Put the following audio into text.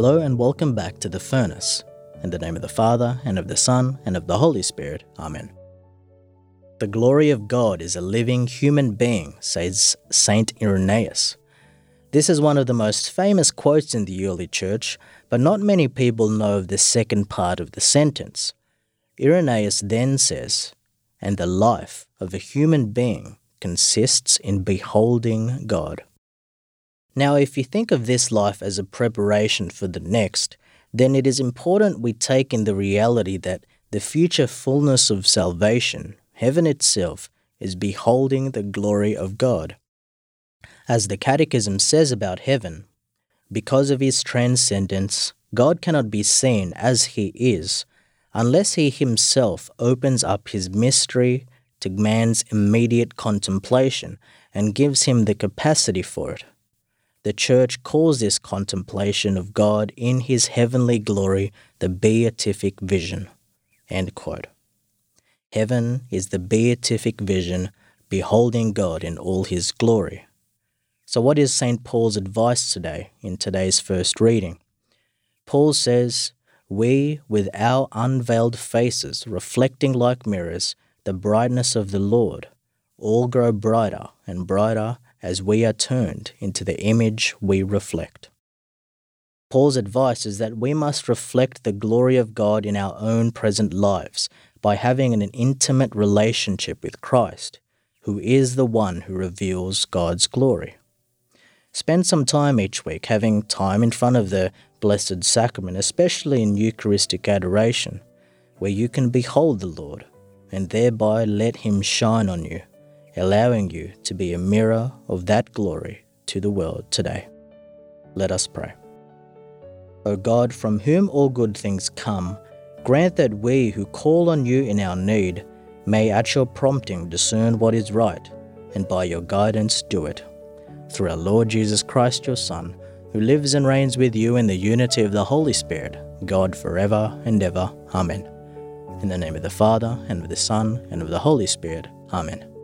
Hello and welcome back to The Furnace. In the name of the Father, and of the Son, and of the Holy Spirit. Amen. The glory of God is a living human being, says Saint Irenaeus. This is one of the most famous quotes in the early church, but not many people know of the second part of the sentence. Irenaeus then says, And the life of a human being consists in beholding God. Now, if you think of this life as a preparation for the next, then it is important we take in the reality that the future fullness of salvation, heaven itself, is beholding the glory of God. As the Catechism says about heaven, because of his transcendence, God cannot be seen as he is unless he himself opens up his mystery to man's immediate contemplation and gives him the capacity for it. The Church calls this contemplation of God in his heavenly glory the beatific vision. Heaven is the beatific vision, beholding God in all his glory. So, what is St. Paul's advice today in today's first reading? Paul says, We, with our unveiled faces reflecting like mirrors the brightness of the Lord, all grow brighter and brighter as we are turned into the image we reflect. Paul's advice is that we must reflect the glory of God in our own present lives by having an intimate relationship with Christ, who is the one who reveals God's glory. Spend some time each week having time in front of the Blessed Sacrament, especially in Eucharistic adoration, where you can behold the Lord and thereby let Him shine on you, allowing you to be a mirror of that glory to the world today. Let us pray. O God, from whom all good things come, grant that we who call on you in our need may at your prompting discern what is right, and by your guidance do it through our Lord Jesus Christ, your Son, who lives and reigns with you in the unity of the Holy Spirit, God forever and ever. Amen. In the name of the Father, and of the Son, and of the Holy Spirit. Amen.